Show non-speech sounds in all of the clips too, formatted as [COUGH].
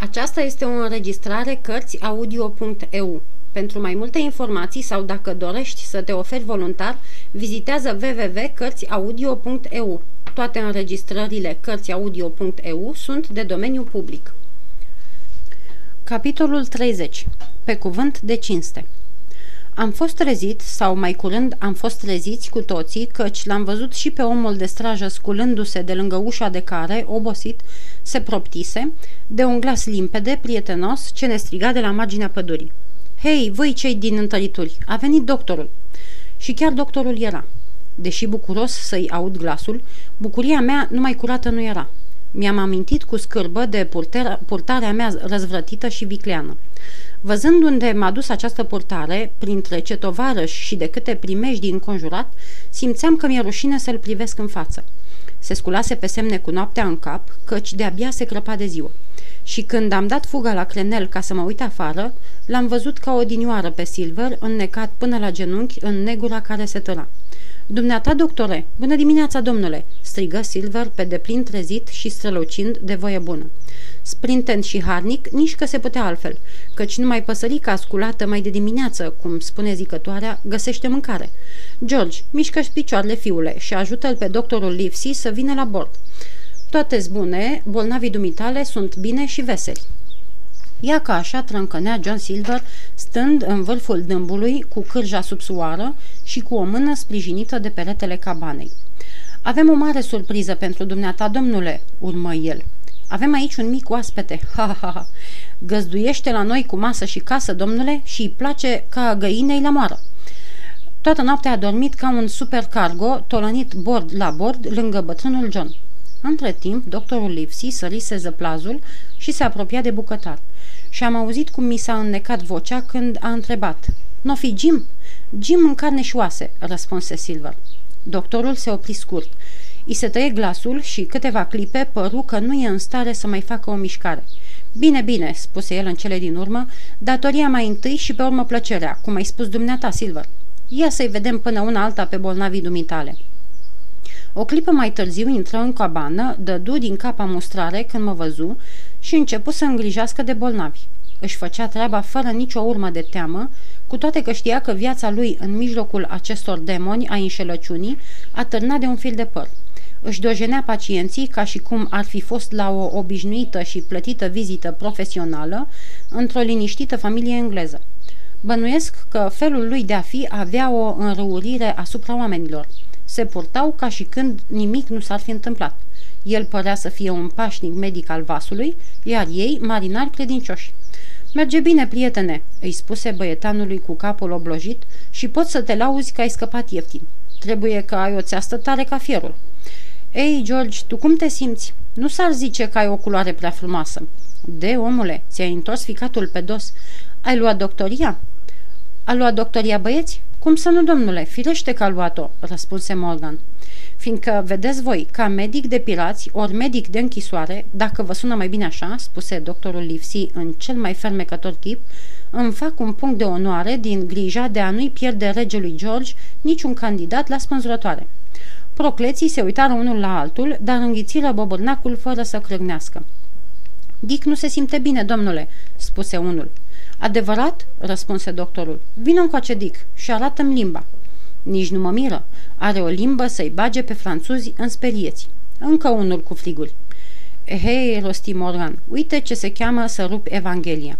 Aceasta este o înregistrare Cărțiaudio.eu. Pentru mai multe informații sau dacă dorești să te oferi voluntar, vizitează www.cărțiaudio.eu. Toate înregistrările Cărțiaudio.eu sunt de domeniu public. Capitolul 30. Pe cuvânt de cinste am fost trezit, sau mai curând am fost treziți cu toții, căci l-am văzut și pe omul de strajă sculându-se de lângă ușa de care, obosit, se proptise, de un glas limpede, prietenos, ce ne striga de la marginea pădurii. Hei, voi cei din întărituri, a venit doctorul. Și chiar doctorul era. Deși bucuros să-i aud glasul, bucuria mea numai curată nu era. Mi-am amintit cu scârbă de purtarea mea răzvrătită și vicleană. Văzând unde m-a dus această purtare, printre ce tovarăși și de câte primești din conjurat, simțeam că mi-e rușine să-l privesc în față. Se sculase pe semne cu noaptea în cap, căci de-abia se crăpa de ziua. Și când am dat fuga la clenel ca să mă uit afară, l-am văzut ca o dinioară pe Silver, înnecat până la genunchi în negura care se tăra. Dumneata, doctore, bună dimineața, domnule!" strigă Silver pe deplin trezit și strălucind de voie bună. Sprintent și harnic, nici că se putea altfel, căci numai păsărica asculată mai de dimineață, cum spune zicătoarea, găsește mâncare. George, mișcă-și picioarele, fiule, și ajută-l pe doctorul Livesey să vină la bord. toate bune, bolnavii dumitale sunt bine și veseli. Ia ca așa trâncănea John Silver, stând în vârful dâmbului, cu cârja subsoară și cu o mână sprijinită de peretele cabanei. Avem o mare surpriză pentru dumneata, domnule," urmă el. Avem aici un mic oaspete. [LAUGHS] Ha, ha, ha. Găzduiește la noi cu masă și casă, domnule, și îi place ca găinei la moară. Toată noaptea a dormit ca un supercargo, tolănit bord la bord, lângă bătrânul John. Între timp, doctorul Livesey sărise zăplazul și se apropia de bucătar. Și am auzit cum mi s-a înnecat vocea când a întrebat. Nu fi Jim?" Jim în carne și oase," răspunse Silver. Doctorul se opri scurt. I se tăie glasul și câteva clipe păru că nu e în stare să mai facă o mișcare. Bine, bine, spuse el în cele din urmă, datoria mai întâi și pe urmă plăcerea, cum ai spus dumneata, Silver. Ia să-i vedem până una alta pe bolnavii dumitale. O clipă mai târziu intră în cabană, dădu din capa mustrare când mă văzu și începu să îngrijească de bolnavi. Își făcea treaba fără nicio urmă de teamă, cu toate că știa că viața lui în mijlocul acestor demoni a înșelăciunii a târnat de un fil de păr. Își dojenea pacienții ca și cum ar fi fost la o obișnuită și plătită vizită profesională într-o liniștită familie engleză. Bănuiesc că felul lui de a fi avea o înrăurire asupra oamenilor. Se purtau ca și când nimic nu s-ar fi întâmplat. El părea să fie un pașnic medic al vasului, iar ei marinari credincioși. Merge bine, prietene," îi spuse băietanului cu capul oblojit și pot să te lauzi că ai scăpat ieftin. Trebuie că ai o țeastă tare ca fierul." Ei, George, tu cum te simți? Nu s-ar zice că ai o culoare prea frumoasă." De, omule, ți-ai întors ficatul pe dos. Ai luat doctoria?" A luat doctoria băieți? Cum să nu, domnule, firește că a luat-o," răspunse Morgan. Fiindcă, vedeți voi, ca medic de pirați, ori medic de închisoare, dacă vă sună mai bine așa, spuse doctorul Livesey în cel mai fermecător chip, îmi fac un punct de onoare din grija de a nu-i pierde regelui George niciun candidat la spânzurătoare. Procleții se uitară unul la altul, dar înghițiră bobârnacul fără să crâgnească. Dick nu se simte bine, domnule," spuse unul. Adevărat?" răspunse doctorul. Vino încoace, Dick, și arată-mi limba." Nici nu mă miră. Are o limbă să-i bage pe franțuzi în sperieți. Încă unul cu friguri. Hei, rosti Morgan, uite ce se cheamă să rup Evanghelia.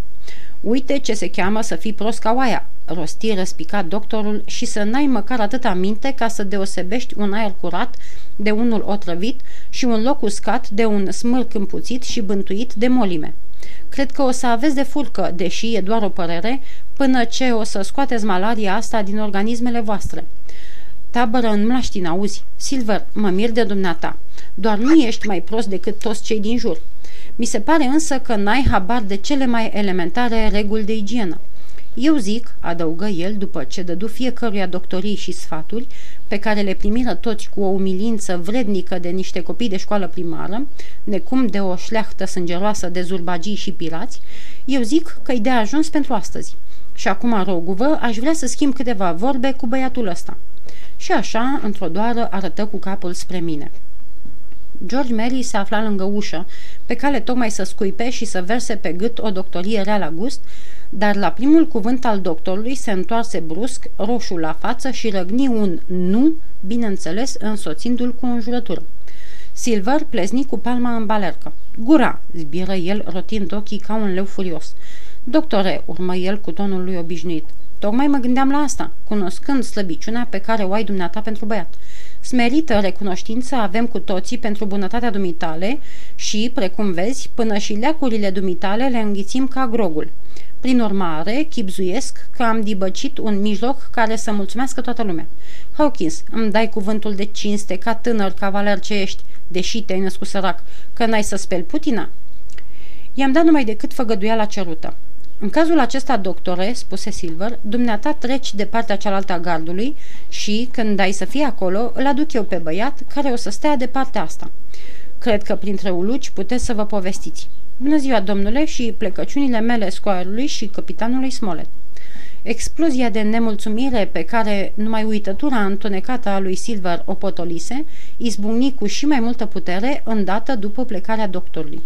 Uite ce se cheamă să fii prost ca oaia, rosti răspicat doctorul și să n-ai măcar atâta minte ca să deosebești un aer curat de unul otrăvit și un loc uscat de un smârc împuțit și bântuit de molime. Cred că o să aveți de furcă, deși e doar o părere, până ce o să scoateți malaria asta din organismele voastre. Tabără în mlaștin, auzi? Silver, mă mir de dumneata. Doar nu ești mai prost decât toți cei din jur. Mi se pare însă că n-ai habar de cele mai elementare reguli de igienă. Eu zic, adăugă el după ce dădu fiecăruia doctorii și sfaturi, pe care le primiră toți cu o umilință vrednică de niște copii de școală primară, necum de o șleachtă sângeroasă de zurbagii și pirați, eu zic că-i de ajuns pentru astăzi. Și acum, roguvă, aș vrea să schimb câteva vorbe cu băiatul ăsta. Și așa, într-o doară, arătă cu capul spre mine. George Mary se afla lângă ușă, pe cale tocmai să scuipe și să verse pe gât o doctorie rea la gust, dar la primul cuvânt al doctorului se întoarse brusc, roșu la față și răgni un nu, bineînțeles, însoțindu-l cu o jurătură. Silver plezni cu palma în balercă. Gura, zbieră el, rotind ochii ca un leu furios. Doctore, urmă el cu tonul lui obișnuit. Tocmai mă gândeam la asta, cunoscând slăbiciunea pe care o ai dumneata pentru băiat. Smerită recunoștință avem cu toții pentru bunătatea dumitale și, precum vezi, până și leacurile dumitale le înghițim ca grogul. Prin urmare, chipzuiesc că am dibăcit un mijloc care să mulțumească toată lumea. Hawkins, îmi dai cuvântul de cinste ca tânăr cavaler ce ești, deși te-ai născut sărac, că n-ai să speli Putina? I-am dat numai decât făgăduiala cerută. În cazul acesta, doctore, spuse Silver, dumneata treci de partea cealaltă a gardului și, când ai să fie acolo, îl aduc eu pe băiat care o să stea de partea asta. Cred că printre uluci puteți să vă povestiți. Bună ziua, domnule, și plecăciunile mele scoarului și capitanului Smollett. Explozia de nemulțumire pe care numai uitătura întunecată a lui Silver o potolise, izbucni cu și mai multă putere îndată după plecarea doctorului.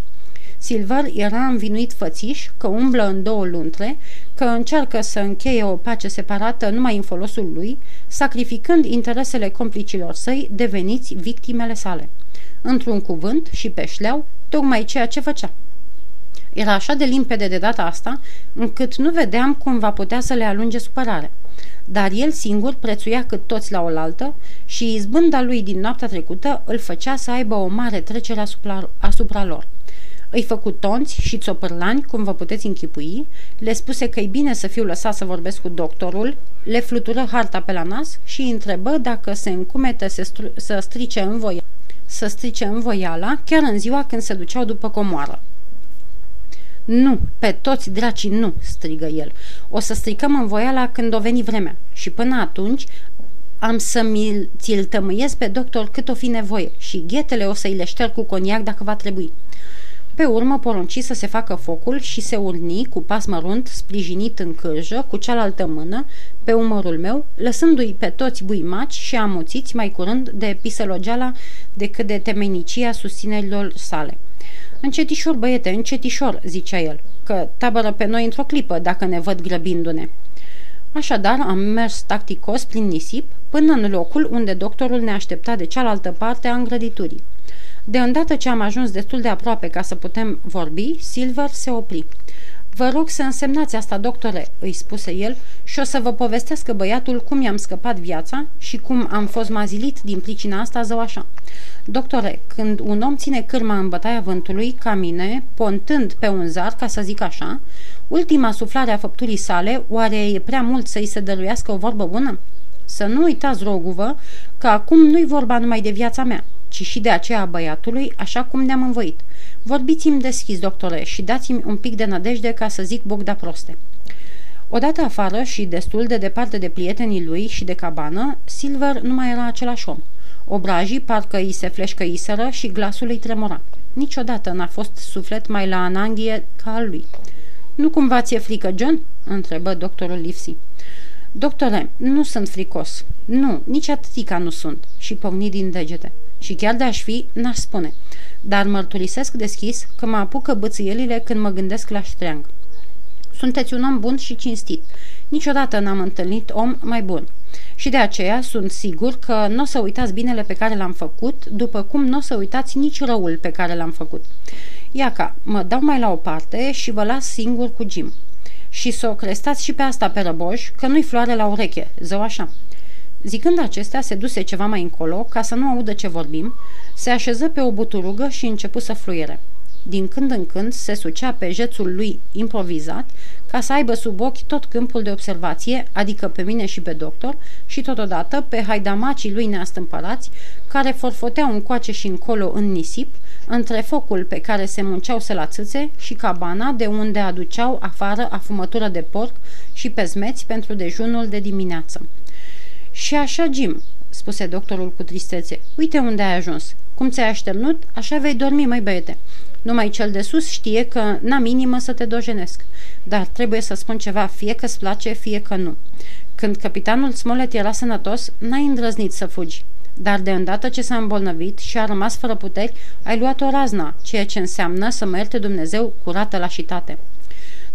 Silver era învinuit fățiș că umblă în două luntre, că încearcă să încheie o pace separată numai în folosul lui, sacrificând interesele complicilor săi deveniți victimele sale. Într-un cuvânt și pe șleau, tocmai ceea ce făcea. Era așa de limpede de data asta, încât nu vedeam cum va putea să le alunge supărarea. Dar el singur prețuia cât toți la oaltă și izbânda lui din noaptea trecută îl făcea să aibă o mare trecere asupra, asupra lor. Îi făcu tonți și țopărlani, cum vă puteți închipui, le spuse că e bine să fiu lăsat să vorbesc cu doctorul, le flutură harta pe la nas și îi întrebă dacă se încumete să, stru- să strice în voia să strice în voiala, chiar în ziua când se duceau după comoară. Nu, pe toți dracii nu, strigă el. O să stricăm în voiala când o veni vremea. Și până atunci am să mi ți-l tămâiesc pe doctor cât o fi nevoie și ghetele o să-i le șterg cu coniac dacă va trebui. Pe urmă porunci să se facă focul și se urni cu pas mărunt, sprijinit în cârjă, cu cealaltă mână, pe umărul meu, lăsându-i pe toți buimaci și amuțiți mai curând de piselogeala decât de temenicia susținerilor sale. Încetișor, băiete, încetișor, zicea el, că tabără pe noi într-o clipă dacă ne văd grăbindu-ne. Așadar, am mers tacticos prin nisip până în locul unde doctorul ne aștepta de cealaltă parte a îngrăditurii. De îndată ce am ajuns destul de aproape ca să putem vorbi, Silver se opri. Vă rog să însemnați asta, doctore, îi spuse el, și o să vă povestească băiatul cum i-am scăpat viața și cum am fost mazilit din pricina asta zău așa. Doctore, când un om ține cârma în bătaia vântului, ca mine, pontând pe un zar, ca să zic așa, ultima suflare a făpturii sale, oare e prea mult să-i se dăruiască o vorbă bună? Să nu uitați, roguvă, că acum nu-i vorba numai de viața mea, ci și de aceea a băiatului, așa cum ne-am învoit. Vorbiți-mi deschis, doctore, și dați-mi un pic de nădejde ca să zic Bogda proste. Odată afară și destul de departe de prietenii lui și de cabană, Silver nu mai era același om. Obrajii parcă îi se fleșcăiseră și glasul îi tremura. Niciodată n-a fost suflet mai la ananghie ca al lui. Nu cumva ți-e frică, John?" întrebă doctorul Livesey. Doctore, nu sunt fricos. Nu, nici atâtica nu sunt. Și păuni din degete. Și chiar de-aș fi, n-aș spune. Dar mărturisesc deschis că mă apucă bățâielile când mă gândesc la ștreang. Sunteți un om bun și cinstit. Niciodată n-am întâlnit om mai bun. Și de aceea sunt sigur că nu o să uitați binele pe care l-am făcut, după cum nu o să uitați nici răul pe care l-am făcut. Iaca, mă dau mai la o parte și vă las singur cu Jim. Și să o crestați și pe asta pe răboș, că nu-i floare la ureche, zău așa. Zicând acestea, se duse ceva mai încolo, ca să nu audă ce vorbim, se așeză pe o buturugă și începu să fluiere. Din când în când se sucea pe jețul lui improvizat ca să aibă sub ochi tot câmpul de observație, adică pe mine și pe doctor, și totodată pe haidamacii lui neastâmpărați, care forfoteau încoace și încolo în nisip, între focul pe care se munceau să la țâțe și cabana de unde aduceau afară afumătură de porc și pezmeți pentru dejunul de dimineață. Și așa, Jim, spuse doctorul cu tristețe, uite unde ai ajuns. Cum ți-ai așternut, așa vei dormi, mai băiete. Numai cel de sus știe că n-am inimă să te dojenesc. Dar trebuie să spun ceva, fie că-ți place, fie că nu. Când capitanul Smollett era sănătos, n-ai îndrăznit să fugi. dar de îndată ce s-a îmbolnăvit și a rămas fără puteri, ai luat o razna, ceea ce înseamnă să mă ierte Dumnezeu curată lașitate.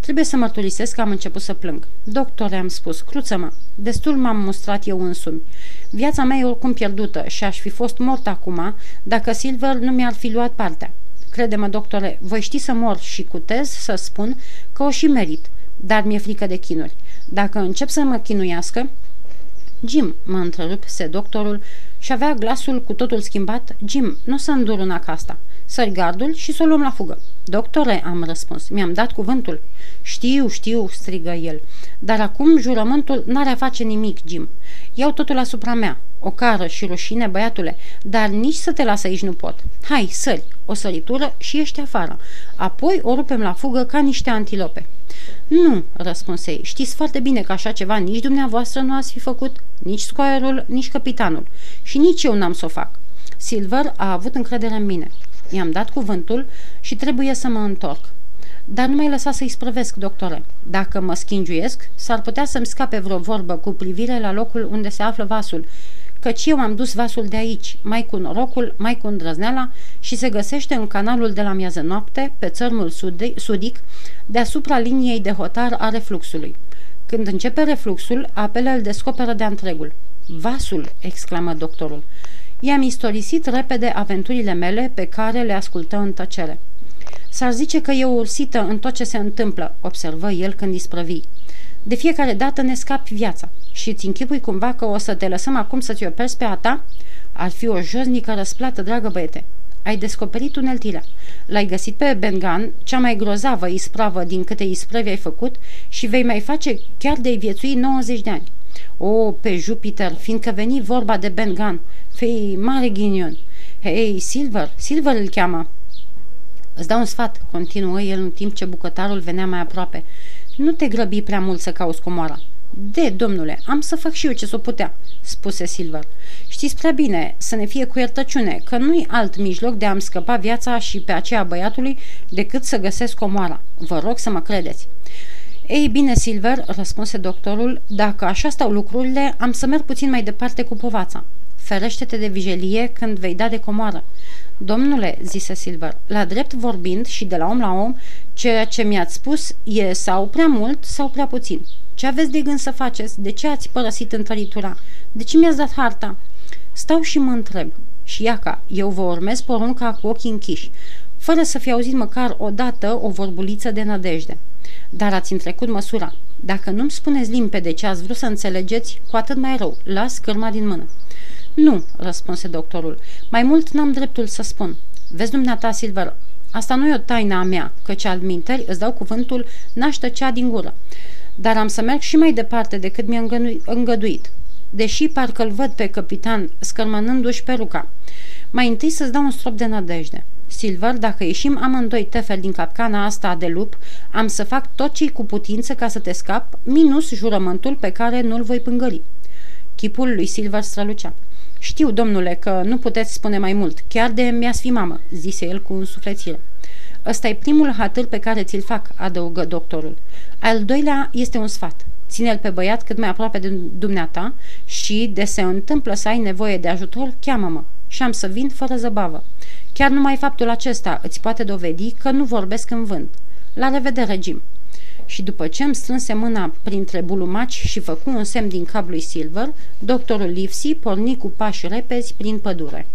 Trebuie să mărturisesc că am început să plâng. Doctore, am spus, cruță-mă. Destul m-am mustrat eu însumi. Viața mea e oricum pierdută și aș fi fost mort acum dacă Silver nu mi-ar fi luat partea. Crede-mă, doctore, voi ști să mor și cutez să spun că o și merit, dar mi-e frică de chinuri. Dacă încep să mă chinuiască... Jim, mă întrerupse doctorul și avea glasul cu totul schimbat. Jim, nu să îndur una ca asta. Sări gardul și să o luăm la fugă. Doctore, am răspuns, mi-am dat cuvântul. Știu, știu, strigă el. Dar acum jurământul n-are a face nimic, Jim. Iau totul asupra mea. O cară și rușine, băiatule, dar nici să te las aici nu pot. Hai, sări, o săritură și ești afară. Apoi o rupem la fugă ca niște antilope. Nu, răspunse ei, știți foarte bine că așa ceva nici dumneavoastră nu ați fi făcut, nici scoierul, nici capitanul. Și nici eu n-am să o fac. Silver a avut încredere în mine. I-am dat cuvântul și trebuie să mă întorc. Dar nu mai lăsa să-i sprăvesc, doctore. Dacă mă schingiuiesc, s-ar putea să-mi scape vreo vorbă cu privire la locul unde se află vasul, căci eu am dus vasul de aici, mai cu norocul, mai cu îndrăzneala și se găsește în canalul de la miază noapte, pe țărmul sudic, deasupra liniei de hotar a refluxului. Când începe refluxul, apele îl descoperă de întregul. Vasul, exclamă doctorul. I-am istorisit repede aventurile mele pe care le ascultă în tăcere. S-ar zice că e o ursită în tot ce se întâmplă, observă el când isprăvi. De fiecare dată ne scapi viața și îți închipui cumva că o să te lăsăm acum să-ți operzi pe a ta? Ar fi o josnică răsplată, dragă băiete. Ai descoperit uneltirea. L-ai găsit pe Bengan, cea mai grozavă ispravă din câte isprăvi ai făcut și vei mai face chiar de-ai viețui 90 de ani. O, pe Jupiter, fiindcă veni vorba de Bengan, fei mare ghinion. Hei, Silver, Silver îl cheamă. Îți dau un sfat, continuă el în timp ce bucătarul venea mai aproape. Nu te grăbi prea mult să cauți comoara. De, domnule, am să fac și eu ce s-o putea, spuse Silver. Știți prea bine, să ne fie cu iertăciune, că nu-i alt mijloc de a-mi scăpa viața și pe aceea băiatului decât să găsesc comoara. Vă rog să mă credeți. Ei bine, Silver, răspunse doctorul, dacă așa stau lucrurile, am să merg puțin mai departe cu povața. Ferește-te de vijelie când vei da de comoară. Domnule, zise Silver, la drept vorbind și de la om la om, ceea ce mi-ați spus e sau prea mult sau prea puțin. Ce aveți de gând să faceți? De ce ați părăsit întăritura? De ce mi-ați dat harta? Stau și mă întreb. Și iaca, eu vă urmez porunca cu ochii închiși, fără să fi auzit măcar odată o vorbuliță de nădejde. Dar ați întrecut măsura. Dacă nu-mi spuneți limpede ce ați vrut să înțelegeți, cu atât mai rău. Las cârma din mână. Nu, răspunse doctorul. Mai mult n-am dreptul să spun. Vezi, dumneata, Silver, asta nu e o taină a mea, căci al minteri îți dau cuvântul, naște cea din gură. Dar am să merg și mai departe decât mi-a îngăduit, deși parcă-l văd pe capitan scărmănându-și peruca. Mai întâi să-ți dau un strop de nădejde. Silver, dacă ieșim amândoi tefel din capcana asta de lup, am să fac tot ce cu putință ca să te scap, minus jurământul pe care nu-l voi pângări. Chipul lui Silver strălucea. Știu, domnule, că nu puteți spune mai mult, chiar de mi-ați fi mamă, zise el cu însuflețire. Ăsta e primul hatâr pe care ți-l fac, adăugă doctorul. Al doilea este un sfat. Ține-l pe băiat cât mai aproape de dumneata și, de se întâmplă să ai nevoie de ajutor, cheamă-mă și am să vin fără zăbavă. Chiar numai faptul acesta îți poate dovedi că nu vorbesc în vânt. La revedere, Jim! Și după ce îmi strânse mâna printre bulumaci și făcu un semn din cap lui Silver, doctorul Livesey porni cu pași repezi prin pădure.